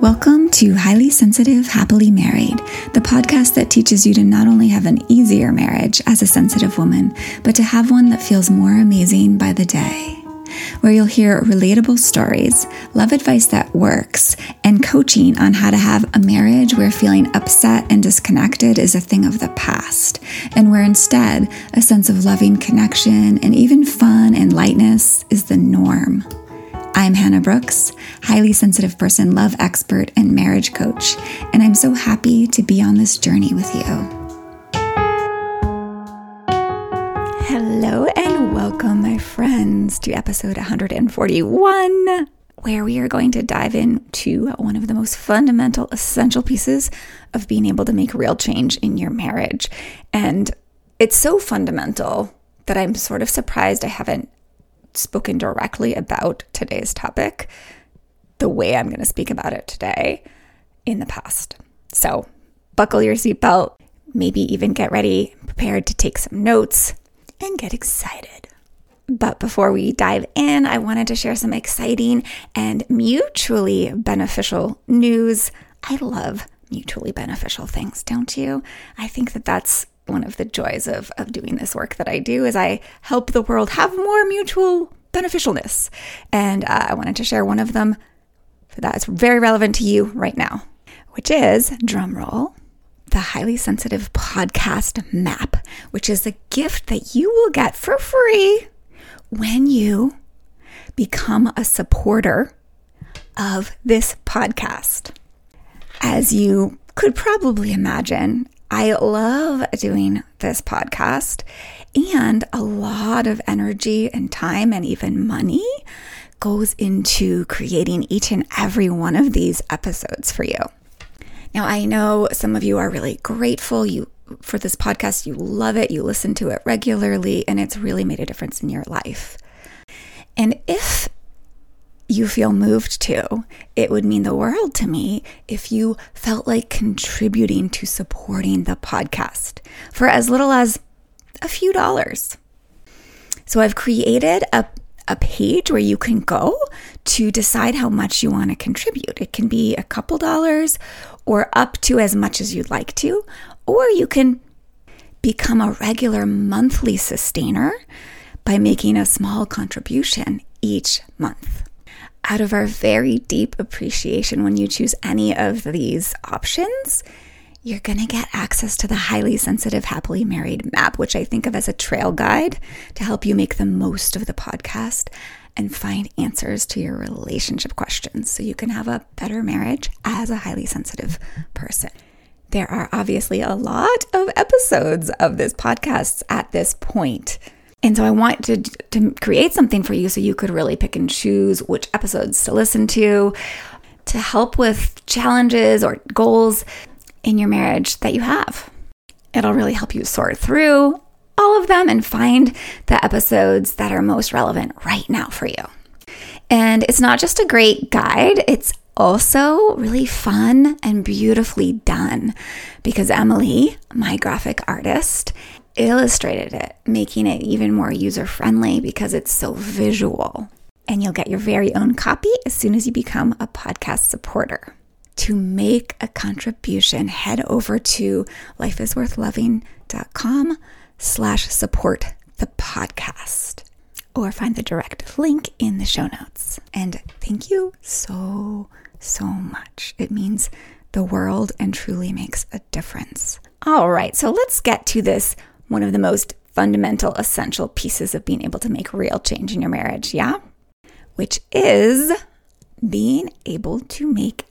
Welcome to Highly Sensitive Happily Married, the podcast that teaches you to not only have an easier marriage as a sensitive woman, but to have one that feels more amazing by the day. Where you'll hear relatable stories, love advice that works, and coaching on how to have a marriage where feeling upset and disconnected is a thing of the past, and where instead a sense of loving connection and even fun and lightness is the norm. I'm Hannah Brooks, highly sensitive person, love expert, and marriage coach, and I'm so happy to be on this journey with you. Hello, and welcome, my friends, to episode 141, where we are going to dive into one of the most fundamental, essential pieces of being able to make real change in your marriage. And it's so fundamental that I'm sort of surprised I haven't spoken directly about today's topic the way I'm going to speak about it today in the past. So, buckle your seatbelt, maybe even get ready, prepared to take some notes, and get excited. But before we dive in, I wanted to share some exciting and mutually beneficial news. I love mutually beneficial things, don't you? I think that that's one of the joys of, of doing this work that I do is I help the world have more mutual beneficialness. And uh, I wanted to share one of them that is very relevant to you right now, which is drumroll, the highly sensitive podcast map, which is a gift that you will get for free when you become a supporter of this podcast. As you could probably imagine, I love doing this podcast and a lot of energy and time and even money goes into creating each and every one of these episodes for you. Now, I know some of you are really grateful you for this podcast. You love it, you listen to it regularly, and it's really made a difference in your life. And if you feel moved to, it would mean the world to me if you felt like contributing to supporting the podcast for as little as a few dollars. So I've created a, a page where you can go to decide how much you want to contribute. It can be a couple dollars or up to as much as you'd like to, or you can become a regular monthly sustainer by making a small contribution each month out of our very deep appreciation when you choose any of these options, you're going to get access to the highly sensitive happily married map, which I think of as a trail guide to help you make the most of the podcast and find answers to your relationship questions so you can have a better marriage as a highly sensitive person. There are obviously a lot of episodes of this podcast at this point. And so I want to, to create something for you so you could really pick and choose which episodes to listen to to help with challenges or goals in your marriage that you have. It'll really help you sort through all of them and find the episodes that are most relevant right now for you. And it's not just a great guide, it's also really fun and beautifully done because Emily, my graphic artist, illustrated it, making it even more user friendly because it's so visual. And you'll get your very own copy as soon as you become a podcast supporter. To make a contribution, head over to lifeisworthloving.com slash support the podcast or find the direct link in the show notes. And thank you so, so much. It means the world and truly makes a difference. All right, so let's get to this one of the most fundamental, essential pieces of being able to make real change in your marriage, yeah? Which is being able to make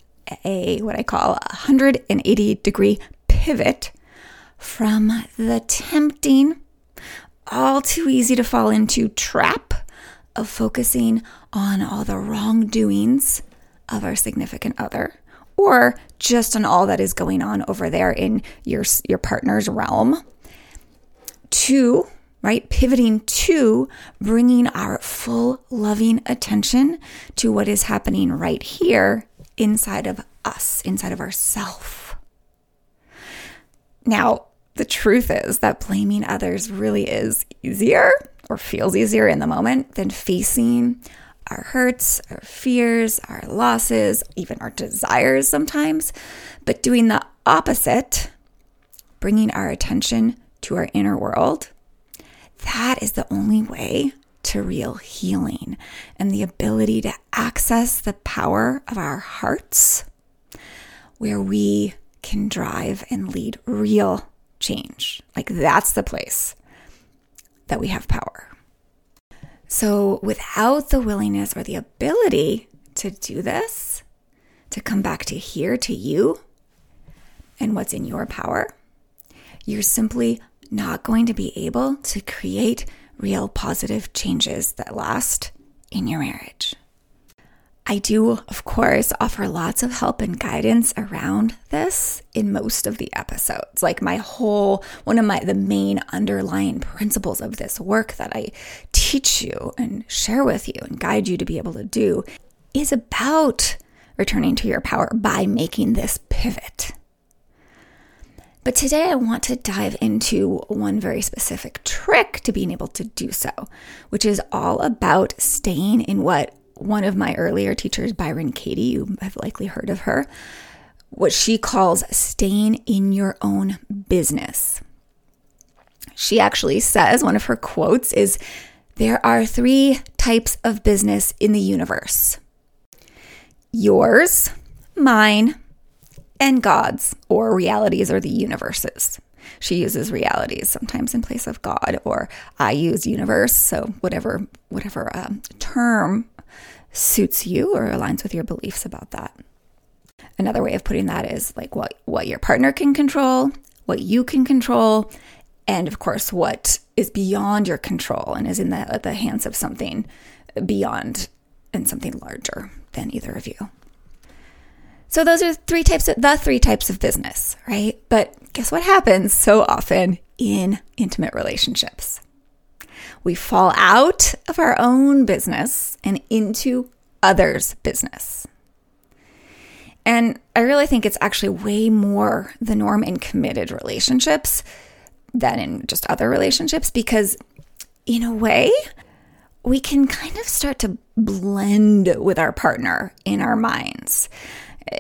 a what I call a 180 degree pivot from the tempting, all too easy to fall into trap of focusing on all the wrongdoings of our significant other or just on all that is going on over there in your your partner's realm to, right, pivoting to bringing our full loving attention to what is happening right here inside of us, inside of ourself. Now, the truth is that blaming others really is easier or feels easier in the moment than facing our hurts, our fears, our losses, even our desires sometimes, but doing the opposite, bringing our attention to our inner world, that is the only way to real healing and the ability to access the power of our hearts, where we can drive and lead real change. Like that's the place that we have power. So, without the willingness or the ability to do this, to come back to here, to you, and what's in your power, you're simply not going to be able to create real positive changes that last in your marriage. I do, of course, offer lots of help and guidance around this in most of the episodes. Like my whole, one of my, the main underlying principles of this work that I teach you and share with you and guide you to be able to do is about returning to your power by making this pivot. But today I want to dive into one very specific trick to being able to do so, which is all about staying in what one of my earlier teachers, Byron Katie, you have likely heard of her, what she calls staying in your own business. She actually says, one of her quotes is, There are three types of business in the universe yours, mine, and God's, or realities or the universes. She uses realities sometimes in place of God, or I use universe. So whatever whatever um, term suits you or aligns with your beliefs about that. Another way of putting that is like what what your partner can control, what you can control, and of course what is beyond your control and is in the the hands of something beyond and something larger than either of you. So those are three types of the three types of business, right? But guess what happens so often in intimate relationships? We fall out of our own business and into others' business. And I really think it's actually way more the norm in committed relationships than in just other relationships because, in a way, we can kind of start to blend with our partner in our minds.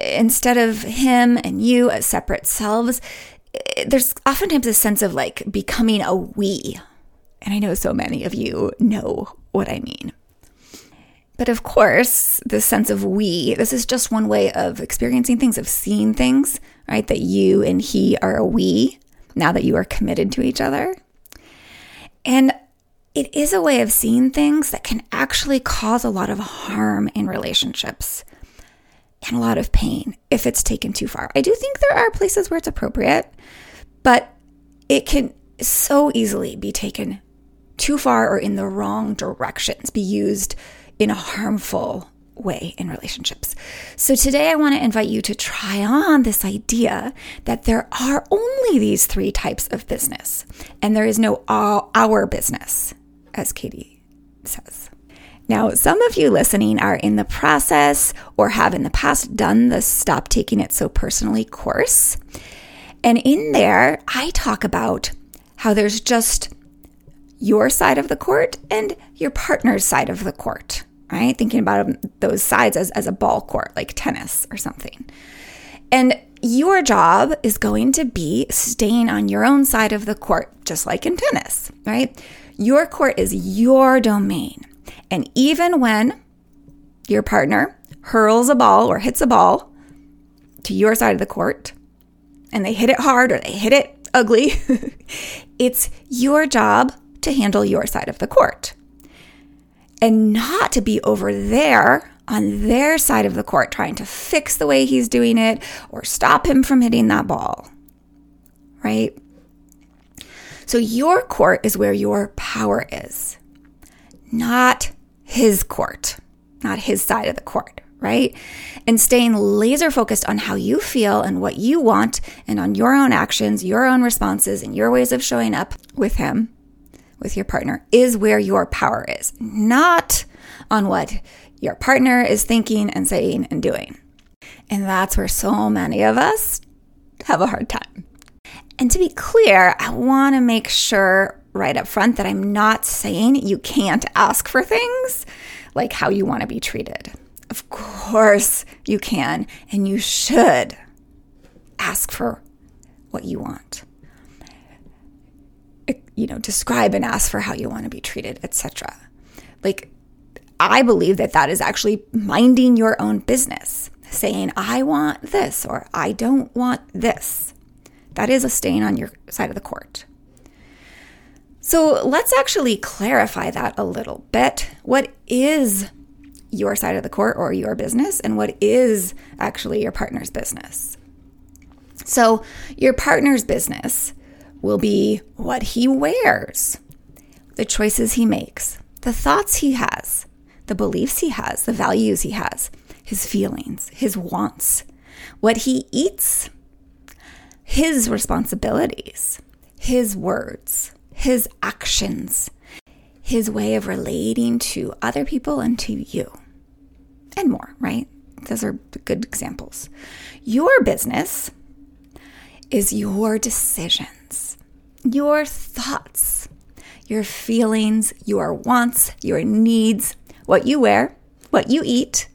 Instead of him and you as separate selves, there's oftentimes a sense of like becoming a we and I know so many of you know what I mean. But of course, this sense of we, this is just one way of experiencing things, of seeing things, right? That you and he are a we now that you are committed to each other. And it is a way of seeing things that can actually cause a lot of harm in relationships and a lot of pain if it's taken too far. I do think there are places where it's appropriate, but it can so easily be taken too far or in the wrong directions, be used in a harmful way in relationships. So today I want to invite you to try on this idea that there are only these three types of business and there is no uh, our business, as Katie says. Now, some of you listening are in the process or have in the past done the Stop Taking It So Personally course. And in there, I talk about how there's just your side of the court and your partner's side of the court, right? Thinking about those sides as, as a ball court, like tennis or something. And your job is going to be staying on your own side of the court, just like in tennis, right? Your court is your domain. And even when your partner hurls a ball or hits a ball to your side of the court, and they hit it hard or they hit it ugly, it's your job to handle your side of the court and not to be over there on their side of the court trying to fix the way he's doing it or stop him from hitting that ball. Right? So, your court is where your power is, not his court, not his side of the court, right? And staying laser focused on how you feel and what you want and on your own actions, your own responses, and your ways of showing up with him with your partner is where your power is, not on what your partner is thinking and saying and doing. And that's where so many of us have a hard time. And to be clear, I want to make sure right up front that I'm not saying you can't ask for things. like how you want to be treated. Of course, you can and you should ask for what you want. You know, describe and ask for how you want to be treated, etc. Like I believe that that is actually minding your own business, saying I want this or I don't want this. That is a stain on your side of the court. So let's actually clarify that a little bit. What is your side of the court or your business, and what is actually your partner's business? So, your partner's business will be what he wears, the choices he makes, the thoughts he has, the beliefs he has, the values he has, his feelings, his wants, what he eats, his responsibilities, his words, his actions, his way of relating to other people and to you, and more, right? Those are good examples. Your business is your decisions, your thoughts, your feelings, your wants, your needs, what you wear, what you eat,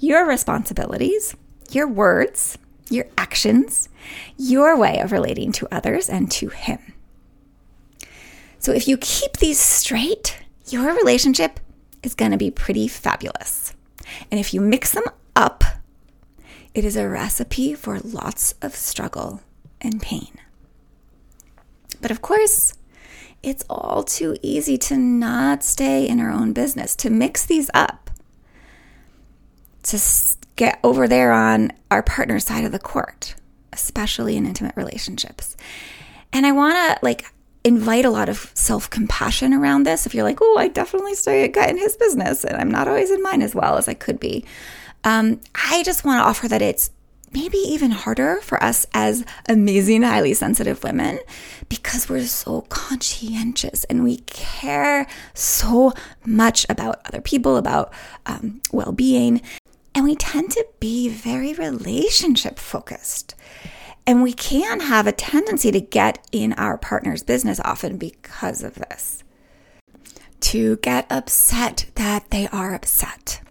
your responsibilities, your words, your actions, your way of relating to others and to Him. So if you keep these straight, your relationship is going to be pretty fabulous. And if you mix them up, it is a recipe for lots of struggle and pain. But of course, it's all too easy to not stay in our own business, to mix these up, to get over there on our partner's side of the court, especially in intimate relationships. And I want to like invite a lot of self compassion around this. If you're like, oh, I definitely stay a guy in his business and I'm not always in mine as well as I could be. Um, I just want to offer that it's maybe even harder for us as amazing, highly sensitive women because we're so conscientious and we care so much about other people, about um, well being. And we tend to be very relationship focused. And we can have a tendency to get in our partner's business often because of this. To get upset that they are upset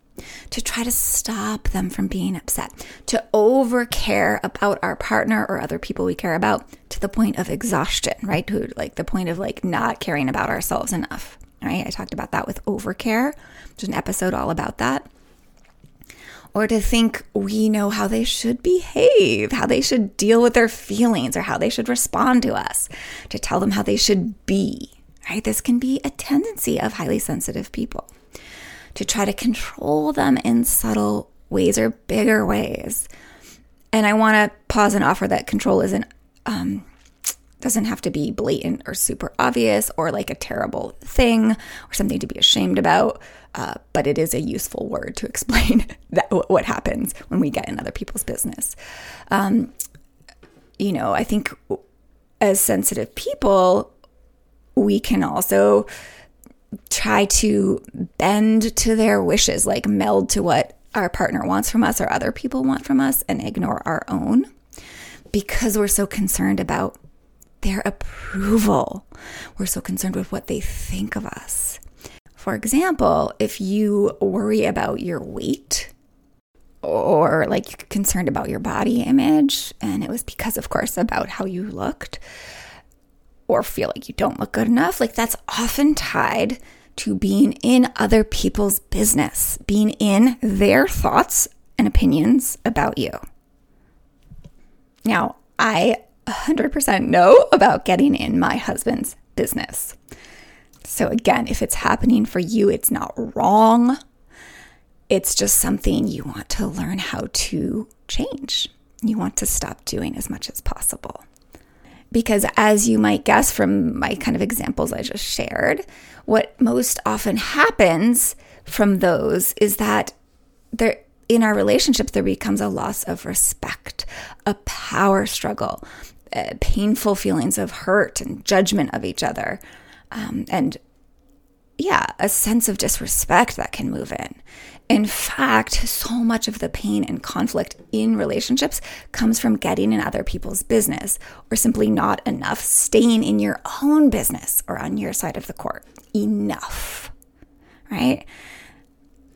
to try to stop them from being upset, to over care about our partner or other people we care about to the point of exhaustion, right? To like the point of like not caring about ourselves enough, right? I talked about that with overcare. There's an episode all about that. Or to think we know how they should behave, how they should deal with their feelings, or how they should respond to us, to tell them how they should be, right? This can be a tendency of highly sensitive people to try to control them in subtle ways or bigger ways. And I want to pause and offer that control isn't um, doesn't have to be blatant or super obvious or like a terrible thing or something to be ashamed about, uh, but it is a useful word to explain that what happens when we get in other people's business. Um, you know, I think as sensitive people, we can also try to bend to their wishes, like meld to what our partner wants from us or other people want from us and ignore our own because we're so concerned about their approval. We're so concerned with what they think of us. For example, if you worry about your weight or like you're concerned about your body image, and it was because, of course, about how you looked, or feel like you don't look good enough, like that's often tied to being in other people's business, being in their thoughts and opinions about you. Now, I 100% know about getting in my husband's business. So, again, if it's happening for you, it's not wrong. It's just something you want to learn how to change. You want to stop doing as much as possible. Because, as you might guess from my kind of examples I just shared, what most often happens from those is that there, in our relationships, there becomes a loss of respect, a power struggle, uh, painful feelings of hurt and judgment of each other, um, and yeah, a sense of disrespect that can move in. In fact, so much of the pain and conflict in relationships comes from getting in other people's business or simply not enough staying in your own business or on your side of the court. Enough, right?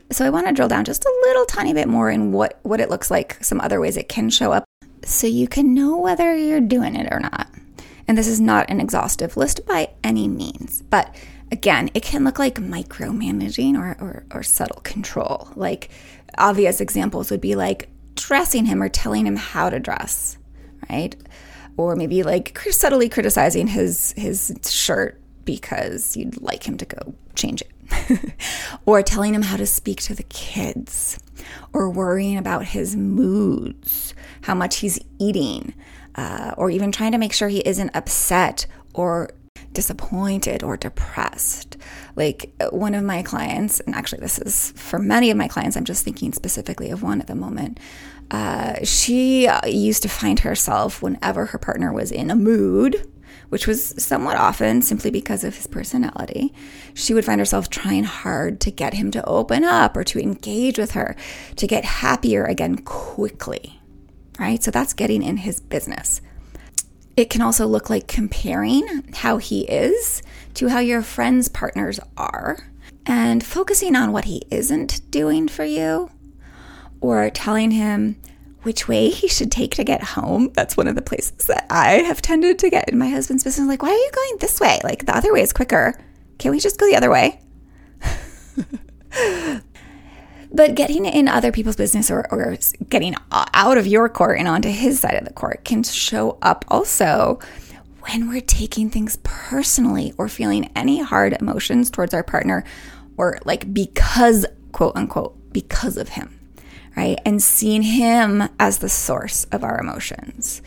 So I want to drill down just a little tiny bit more in what, what it looks like, some other ways it can show up, so you can know whether you're doing it or not. And this is not an exhaustive list by any means, but again, it can look like micromanaging or, or, or subtle control. Like obvious examples would be like dressing him or telling him how to dress, right? Or maybe like subtly criticizing his his shirt because you'd like him to go change it. or telling him how to speak to the kids. Or worrying about his moods, how much he's eating, uh, or even trying to make sure he isn't upset or disappointed or depressed. Like one of my clients, and actually, this is for many of my clients, I'm just thinking specifically of one at the moment. Uh, she uh, used to find herself whenever her partner was in a mood, which was somewhat often simply because of his personality, she would find herself trying hard to get him to open up or to engage with her, to get happier again quickly. Right? So that's getting in his business. It can also look like comparing how he is to how your friends' partners are and focusing on what he isn't doing for you or telling him which way he should take to get home. That's one of the places that I have tended to get in my husband's business. Like, why are you going this way? Like, the other way is quicker. Can't we just go the other way? But getting in other people's business or, or getting out of your court and onto his side of the court can show up also when we're taking things personally or feeling any hard emotions towards our partner or like because, quote unquote, because of him, right? And seeing him as the source of our emotions.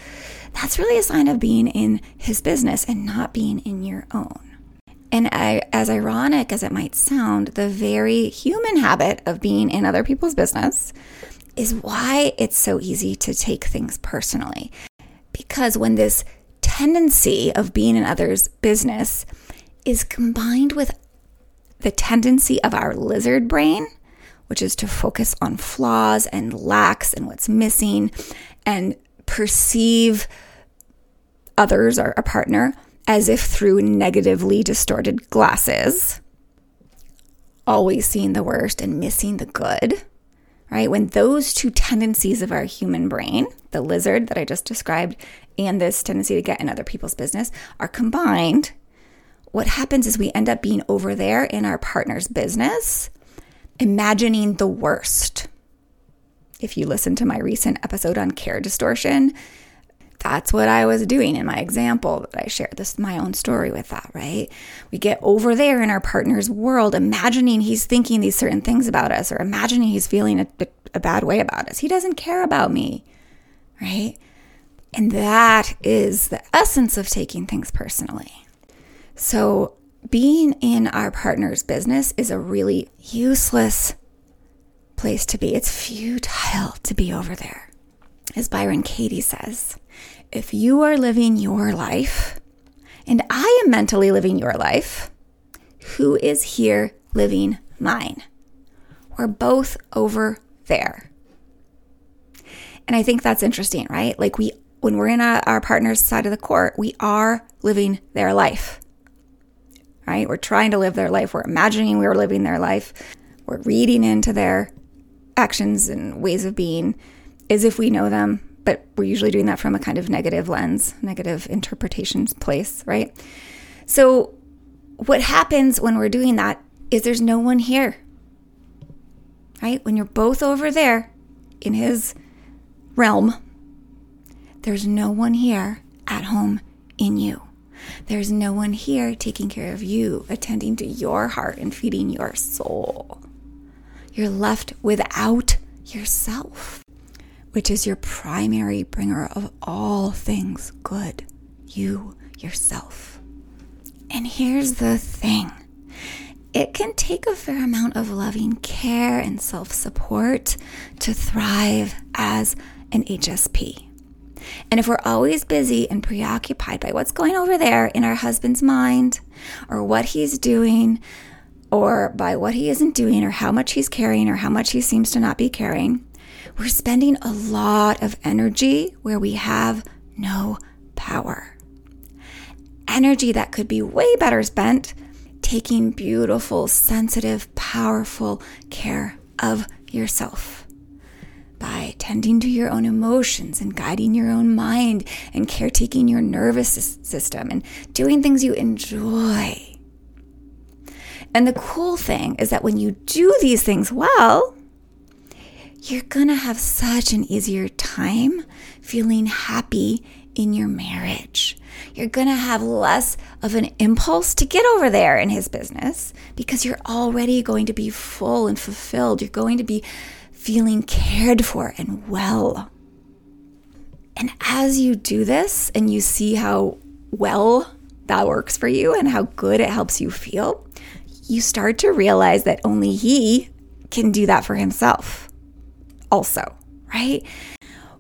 That's really a sign of being in his business and not being in your own. And I, as ironic as it might sound, the very human habit of being in other people's business is why it's so easy to take things personally. Because when this tendency of being in others' business is combined with the tendency of our lizard brain, which is to focus on flaws and lacks and what's missing and perceive others or a partner as if through negatively distorted glasses, always seeing the worst and missing the good, right? When those two tendencies of our human brain, the lizard that I just described, and this tendency to get in other people's business, are combined, what happens is we end up being over there in our partner's business, imagining the worst. If you listen to my recent episode on care distortion, that's what I was doing in my example that I shared. This is my own story with that, right? We get over there in our partner's world, imagining he's thinking these certain things about us or imagining he's feeling a, a bad way about us. He doesn't care about me, right? And that is the essence of taking things personally. So, being in our partner's business is a really useless place to be. It's futile to be over there. As Byron Katie says, if you are living your life and I am mentally living your life, who is here living mine? We're both over there. And I think that's interesting, right? Like we when we're in a, our partner's side of the court, we are living their life. Right? We're trying to live their life. We're imagining we are living their life. We're reading into their actions and ways of being as if we know them but we're usually doing that from a kind of negative lens, negative interpretations place, right? So, what happens when we're doing that is there's no one here, right? When you're both over there in his realm, there's no one here at home in you. There's no one here taking care of you, attending to your heart and feeding your soul. You're left without yourself which is your primary bringer of all things good, you yourself. And here's the thing it can take a fair amount of loving care and self support to thrive as an HSP. And if we're always busy and preoccupied by what's going over there in our husband's mind, or what he's doing, or by what he isn't doing, or how much he's caring, or how much he seems to not be caring, we're spending a lot of energy where we have no power. Energy that could be way better spent taking beautiful, sensitive, powerful care of yourself by tending to your own emotions and guiding your own mind and caretaking your nervous system and doing things you enjoy. And the cool thing is that when you do these things well, you're to have such an easier time feeling happy in your marriage. You're to have less of an impulse to get over there in his business because you're already going to be full and fulfilled. You're going to be feeling cared for and well. And as you do this and you see how well that works for you and how good it helps you feel, you start to realize that only he can do that for himself, also, right?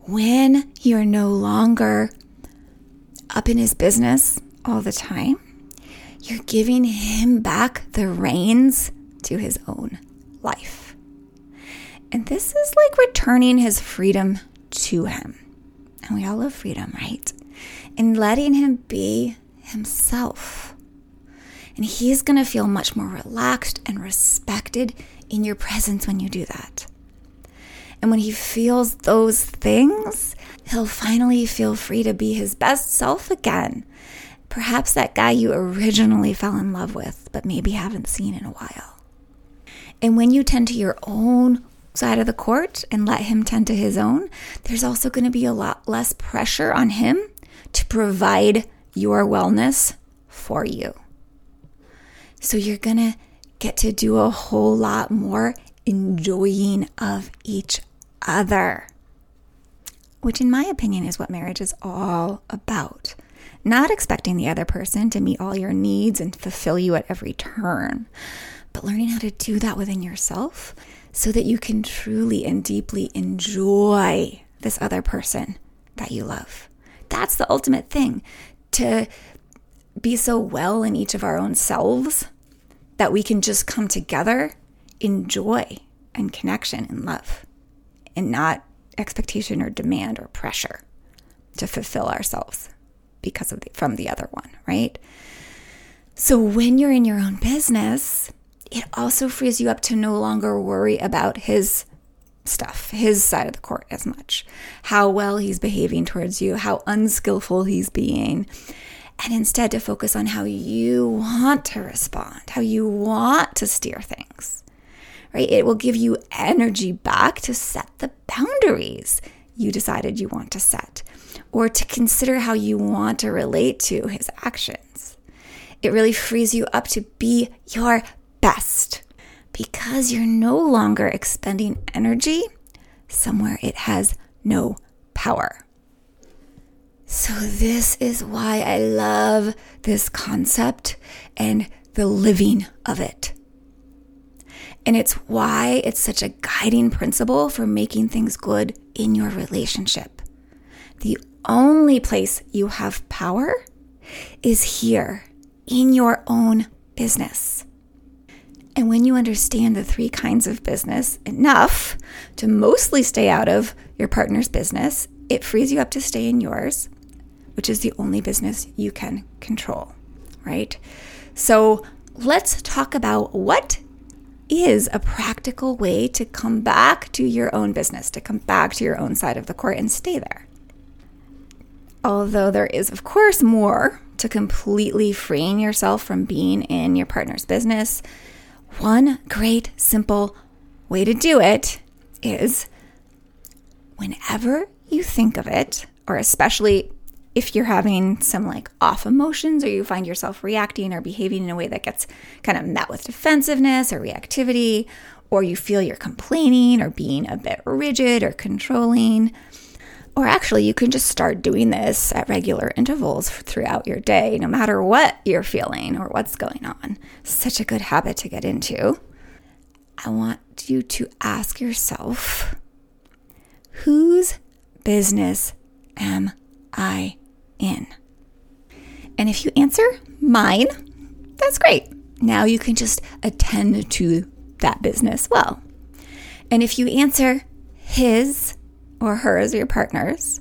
When you're no longer up in his business all the time, you're giving him back the reins to his own life. And this is like returning his freedom to him. And we all love freedom, right? And letting him be himself. And he's going to feel much more relaxed and respected in your presence when you do that. And when he feels those things, he'll finally feel free to be his best self again. Perhaps that guy you originally fell in love with, but maybe haven't seen in a while. And when you tend to your own side of the court and let him tend to his own, there's also going to be a lot less pressure on him to provide your wellness for you. So you're going to get to do a whole lot more enjoying of each other which, in my opinion, is what marriage is all about. Not expecting the other person to meet all your needs and fulfill you at every turn, but learning how to do that within yourself so that you can truly and deeply enjoy this other person that you love. That's the ultimate thing to be so well in each of our own selves that we can just come together in joy and connection and love and not expectation or demand or pressure to fulfill ourselves because of the, from the other one, right? So when you're in your own business, it also frees you up to no longer worry about his stuff, his side of the court as much, how well he's behaving towards you, how unskillful he's being, and instead to focus on how you want to respond, how you want to steer things right? It will give you energy back to set the boundaries you decided you want to set or to consider how you want to relate to his actions. It really frees you up to be your best because you're no longer expending energy somewhere it has no power. So, this is why I love this concept and the living of it. And it's why it's such a guiding principle for making things good in your relationship. The only place you have power is here in your own business. And when you understand the three kinds of business enough to mostly stay out of your partner's business, it frees you up to stay in yours, which is the only business you can control, right? So let's talk about what is a practical way to come back to your own business, to come back to your own side of the court and stay there. Although there is, of course, more to completely freeing yourself from being in your partner's business, one great, simple way to do it is whenever you think of it, or especially if you're having some like off emotions or you find yourself reacting or behaving in a way that gets kind of met with defensiveness or reactivity, or you feel you're complaining or being a bit rigid or controlling, or actually, you can just start doing this at regular intervals throughout your day, no matter what you're feeling or what's going on. Such a good habit to get into. I want you to ask yourself whose business am I in? And if you answer mine, that's great. Now you can just attend to that business well. And if you answer his or hers, or your partner's,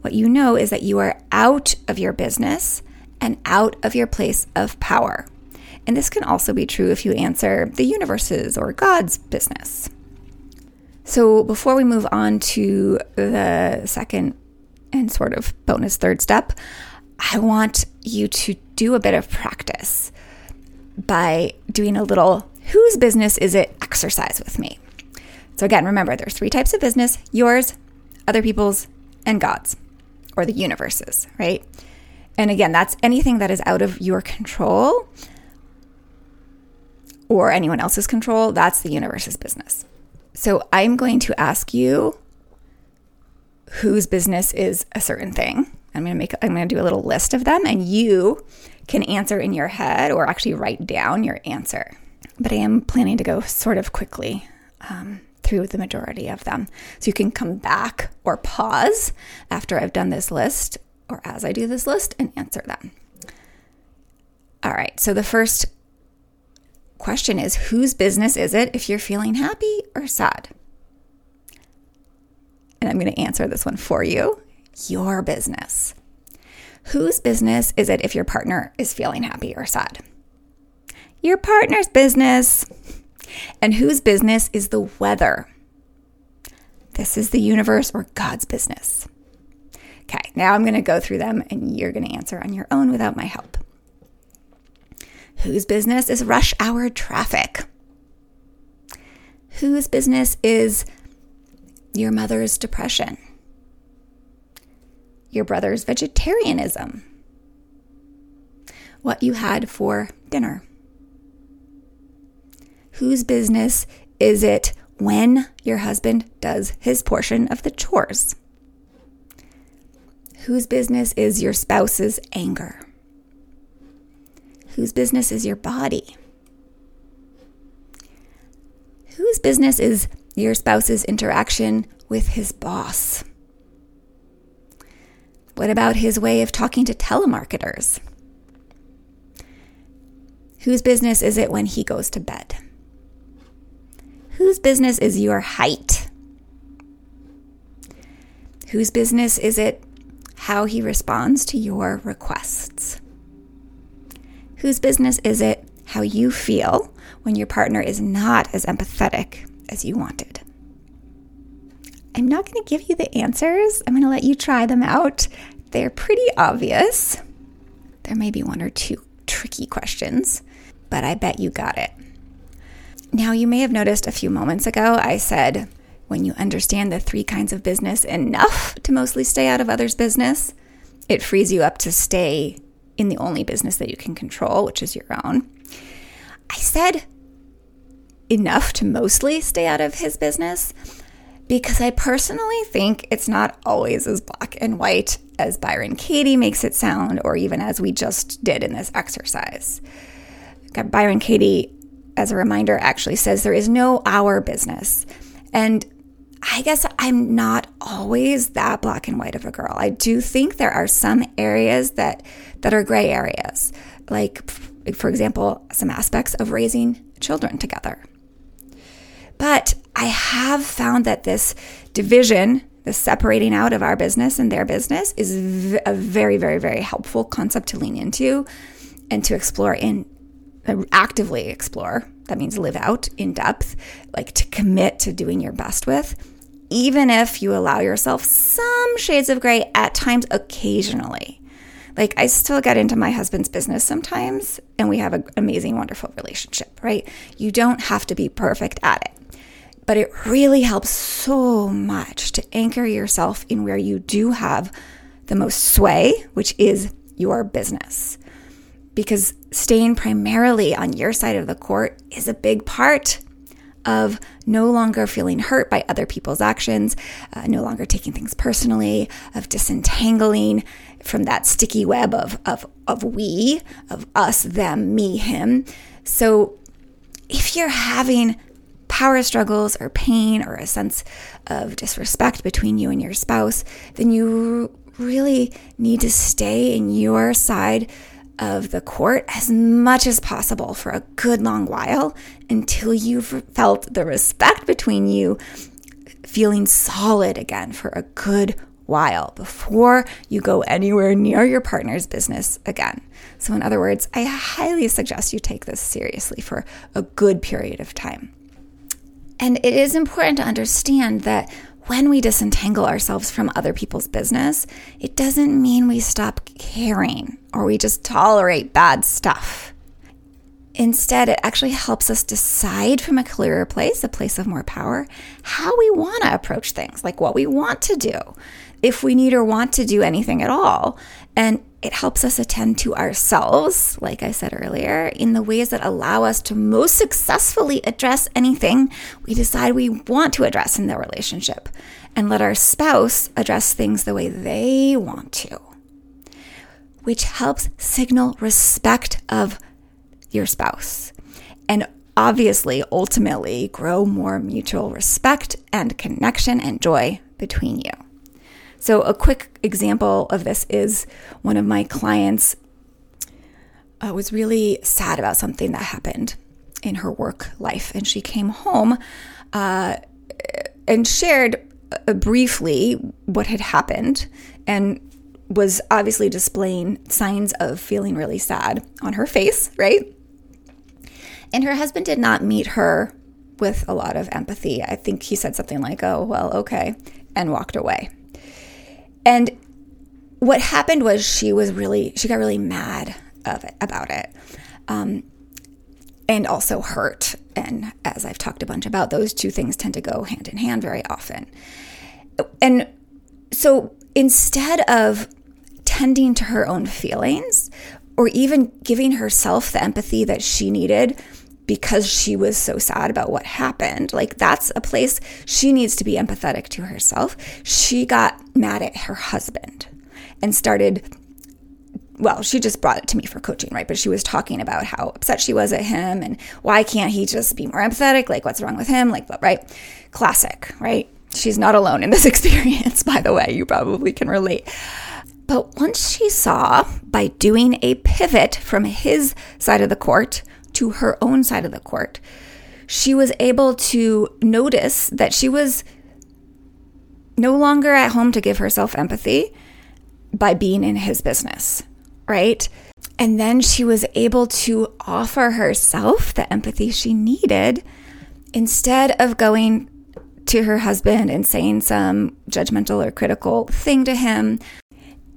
what you know is that you are out of your business and out of your place of power. And this can also be true if you answer the universe's or God's business, So, before we move on to the second and sort of bonus third step, I want you to do a bit of practice by doing a little whose business is it exercise with me. So, again, remember there's three types of business yours, other people's, and God's, or the universe's, right? And again, that's anything that is out of your control or anyone else's control. That's the universe's business. So I'm going to ask you whose business is a certain thing. I'm going to make I'm going to do a little list of them and you can answer in your head or actually write down your answer. But I am planning to go sort of quickly um, through the majority of them. So you can come back or pause after I've done this list or as I do this list and answer them. All right, so the first question is whose business is it if you're feeling happy or sad? And I'm going to answer this one for you your business. Whose business is it if your partner is feeling happy or sad? Your partner's business. And whose business is the weather? This is the universe or God's business. Okay, now I'm going to go through them and you're going to answer on your own without my help. Whose business is rush hour traffic? Whose business is your mother's depression? Your brother's vegetarianism? What you had for dinner? Whose business is it when your husband does his portion of the chores? Whose business is your spouse's anger? Whose business is your body? Whose business is your spouse's interaction with his boss? What about his way of talking to telemarketers? Whose business is it when he goes to bed? Whose business is your height? Whose business is it how he responds to your requests? Whose business is it how you feel when your partner is not as empathetic as you wanted? I'm not going to give you the answers. I'm going to let you try them out. They're pretty obvious. There may be one or two tricky questions, but I bet you got it. Now, you may have noticed a few moments ago, I said, when you understand the three kinds of business enough to mostly stay out of others' business, it frees you up to stay in the only business that you can control, which is your own. I said enough to mostly stay out of his business because I personally think it's not always as black and white as Byron Katie makes it sound, or even as we just did in this exercise. Byron Katie as a reminder, actually says there is no our business. And I guess I'm not always that black and white of a girl. I do think there are some areas that that are gray areas, like for example, some aspects of raising children together. But I have found that this division, the separating out of our business and their business, is a very, very, very helpful concept to lean into and to explore in actively explore, that means live out in depth, like to commit to doing your best with, even if you allow yourself some shades of gray at times occasionally. Like, I still get into my husband's business sometimes, and we have an amazing, wonderful relationship, right? You don't have to be perfect at it. But it really helps so much to anchor yourself in where you do have the most sway, which is your business because staying primarily on your side of the court is a big part of no longer feeling hurt by other people's actions, uh, no longer taking things personally, of disentangling from that sticky web of, of, of we, of us, them, me, him. So if you're having power struggles or pain or a sense of disrespect between you and your spouse, then you really need to stay in your side of the court as much as possible for a good long while until you've felt the respect between you feeling solid again for a good while before you go anywhere near your partner's business again. So, in other words, I highly suggest you take this seriously for a good period of time. And it is important to understand that when we disentangle ourselves from other people's business, it doesn't mean we stop caring or we just tolerate bad stuff. Instead, it actually helps us decide from a clearer place, a place of more power, how we want to approach things, like what we want to do, if we need or want to do anything at all. And it helps us attend to ourselves, like I said earlier, in the ways that allow us to most successfully address anything we decide we want to address in the relationship, and let our spouse address things the way they want to, which helps signal respect of your spouse. And obviously, ultimately, grow more mutual respect and connection and joy between you. So, a quick example of this is one of my clients uh, was really sad about something that happened in her work life. And she came home uh, and shared uh, briefly what had happened and was obviously displaying signs of feeling really sad on her face, right? And her husband did not meet her with a lot of empathy. I think he said something like, oh, well, okay, and walked away. And what happened was she was really, she got really mad of it, about it. Um, and also hurt. And as I've talked a bunch about, those two things tend to go hand in hand very often. And so instead of tending to her own feelings or even giving herself the empathy that she needed because she was so sad about what happened. Like, that's a place she needs to be empathetic to herself. She got mad at her husband and started. Well, she just brought it to me for coaching, right? But she was talking about how upset she was at him and why can't he just be more empathetic? Like, what's wrong with him? Like, right? Classic, right? She's not alone in this experience, by the way. You probably can relate. But once she saw by doing a pivot from his side of the court to her own side of the court, she was able to notice that she was no longer at home to give herself empathy by being in his business, right? And then she was able to offer herself the empathy she needed instead of going to her husband and saying some judgmental or critical thing to him.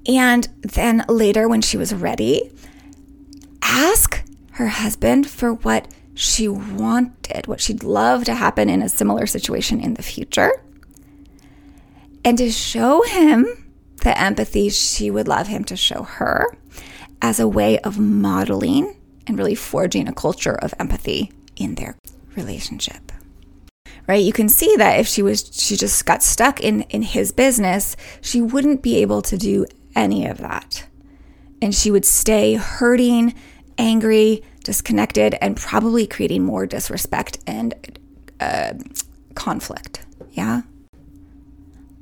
And then later, when she was ready, ask her husband for what she wanted, what she'd love to happen in a similar situation in the future, and to show him the empathy she would love him to show her as a way of modeling and really forging a culture of empathy in their relationship. Right? You can see that if she was she just got stuck in in his business, she wouldn't be able to do any of that. And she would stay hurting angry, disconnected, and probably creating more disrespect and uh, conflict. Yeah.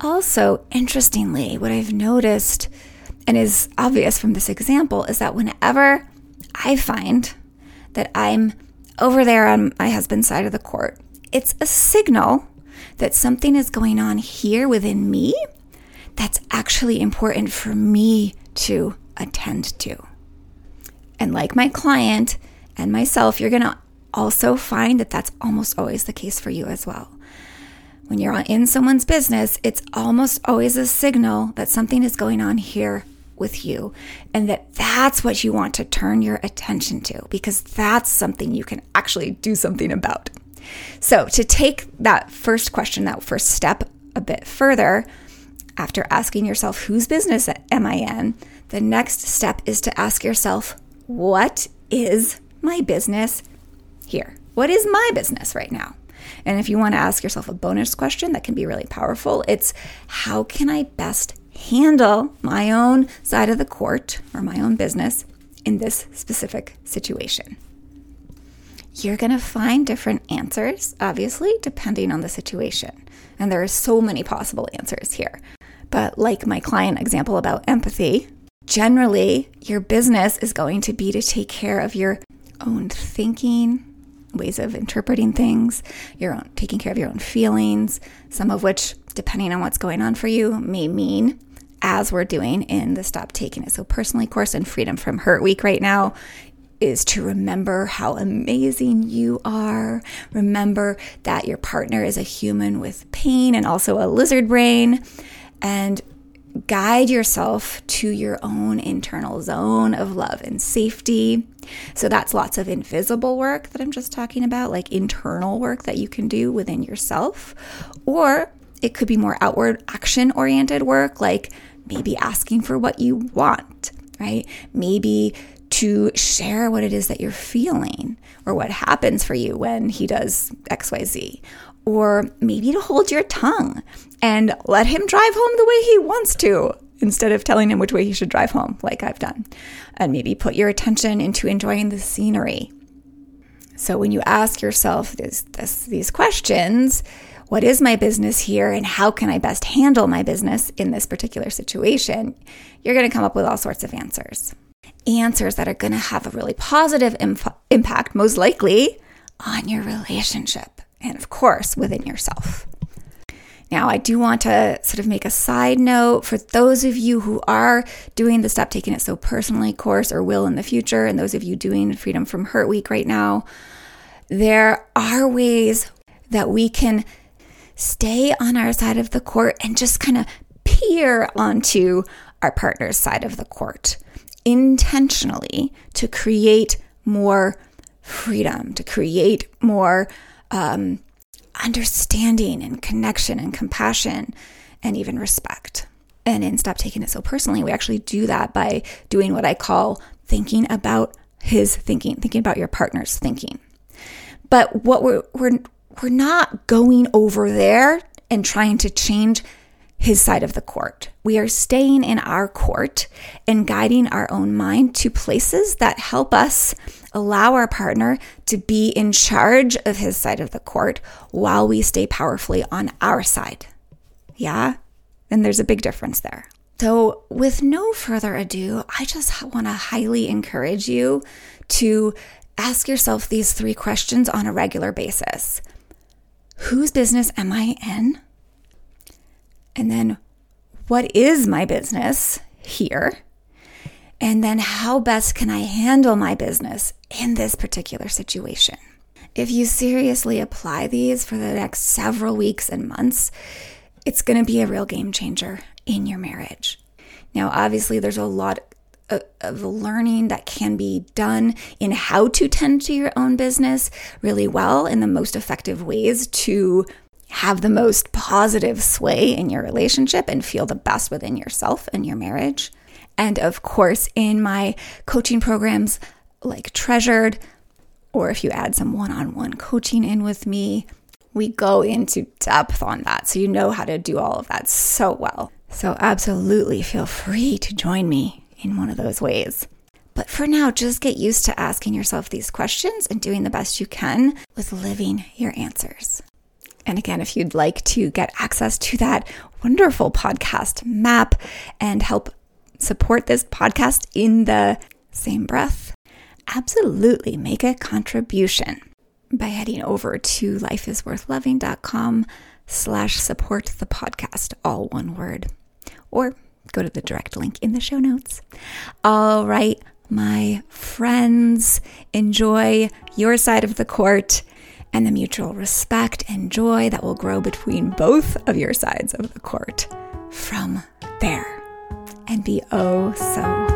Also, interestingly, what I've noticed and is obvious from this example is that whenever I find that I'm over there on my husband's side of the court, it's a signal that something is going on here within me that's actually important for me to attend to. And like my client and myself, you're going to also find that that's almost always the case for you as well. When you're in someone's business, it's almost always a signal that something is going on here with you and that that's what you want to turn your attention to because that's something you can actually do something about. So, to take that first question, that first step a bit further, after asking yourself, whose business am I in? The next step is to ask yourself, what is my business here? What is my business right now? And if you want to ask yourself a bonus question that can be really powerful, it's how can I best handle my own side of the court or my own business in this specific situation? You're going to find different answers, obviously, depending on the situation. And there are so many possible answers here. But, like my client example about empathy, generally your business is going to be to take care of your own thinking, ways of interpreting things, your own taking care of your own feelings, some of which, depending on what's going on for you, may mean as we're doing in the Stop Taking It So Personally course and Freedom from Hurt Week right now, is to remember how amazing you are. Remember that your partner is a human with pain and also a lizard brain. And guide yourself to your own internal zone of love and safety. So that's lots of invisible work that I'm just talking about, like internal work that you can do within yourself. Or it could be more outward action oriented work, like maybe asking for what you want, right? Maybe to share what it is that you're feeling or what happens for you when he does XYZ. Or maybe to hold your tongue and let him drive home the way he wants to instead of telling him which way he should drive home, like I've done. And maybe put your attention into enjoying the scenery. So when you ask yourself this, this, these questions, what is my business here and how can I best handle my business in this particular situation, you're going to come up with all sorts of answers. Answers that are going to have a really positive imp- impact, most likely, on your relationship and, of course, within yourself. Now, I do want to sort of make a side note for those of you who are doing the Stop Taking It So Personally course or will in the future, and those of you doing Freedom from Hurt Week right now, there are ways that we can stay on our side of the court and just kind of peer onto our partner's side of the court intentionally to create more freedom, to create more um, understanding and connection and compassion and even respect. And in Stop Taking It So Personally, we actually do that by doing what I call thinking about his thinking, thinking about your partner's thinking. But what we're, we're, we're not going over there and trying to change his side of the court. We are staying in our court and guiding our own mind to places that help us allow our partner to be in charge of his side of the court while we stay powerfully on our side. Yeah? And there's a big difference there. So, with no further ado, I just want to highly encourage you to ask yourself these three questions on a regular basis Whose business am I in? And then, what is my business here? And then, how best can I handle my business in this particular situation? If you seriously apply these for the next several weeks and months, it's going to be a real game changer in your marriage. Now, obviously, there's a lot uh, of learning that can be done in how to tend to your own business really well in the most effective ways to have the most positive sway in your relationship and feel the best within yourself and your marriage. And of course, in my coaching programs like Treasured, or if you add some one on one coaching in with me, we go into depth on that. So you know how to do all of that so well. So, absolutely feel free to join me in one of those ways. But for now, just get used to asking yourself these questions and doing the best you can with living your answers. And again, if you'd like to get access to that wonderful podcast map and help support this podcast in the same breath, absolutely make a contribution by heading over to lifeisworthloving.com slash support the podcast, all one word, or go to the direct link in the show notes. All right, my friends, enjoy your side of the court and the mutual respect and joy that will grow between both of your sides of the court from there and be oh so.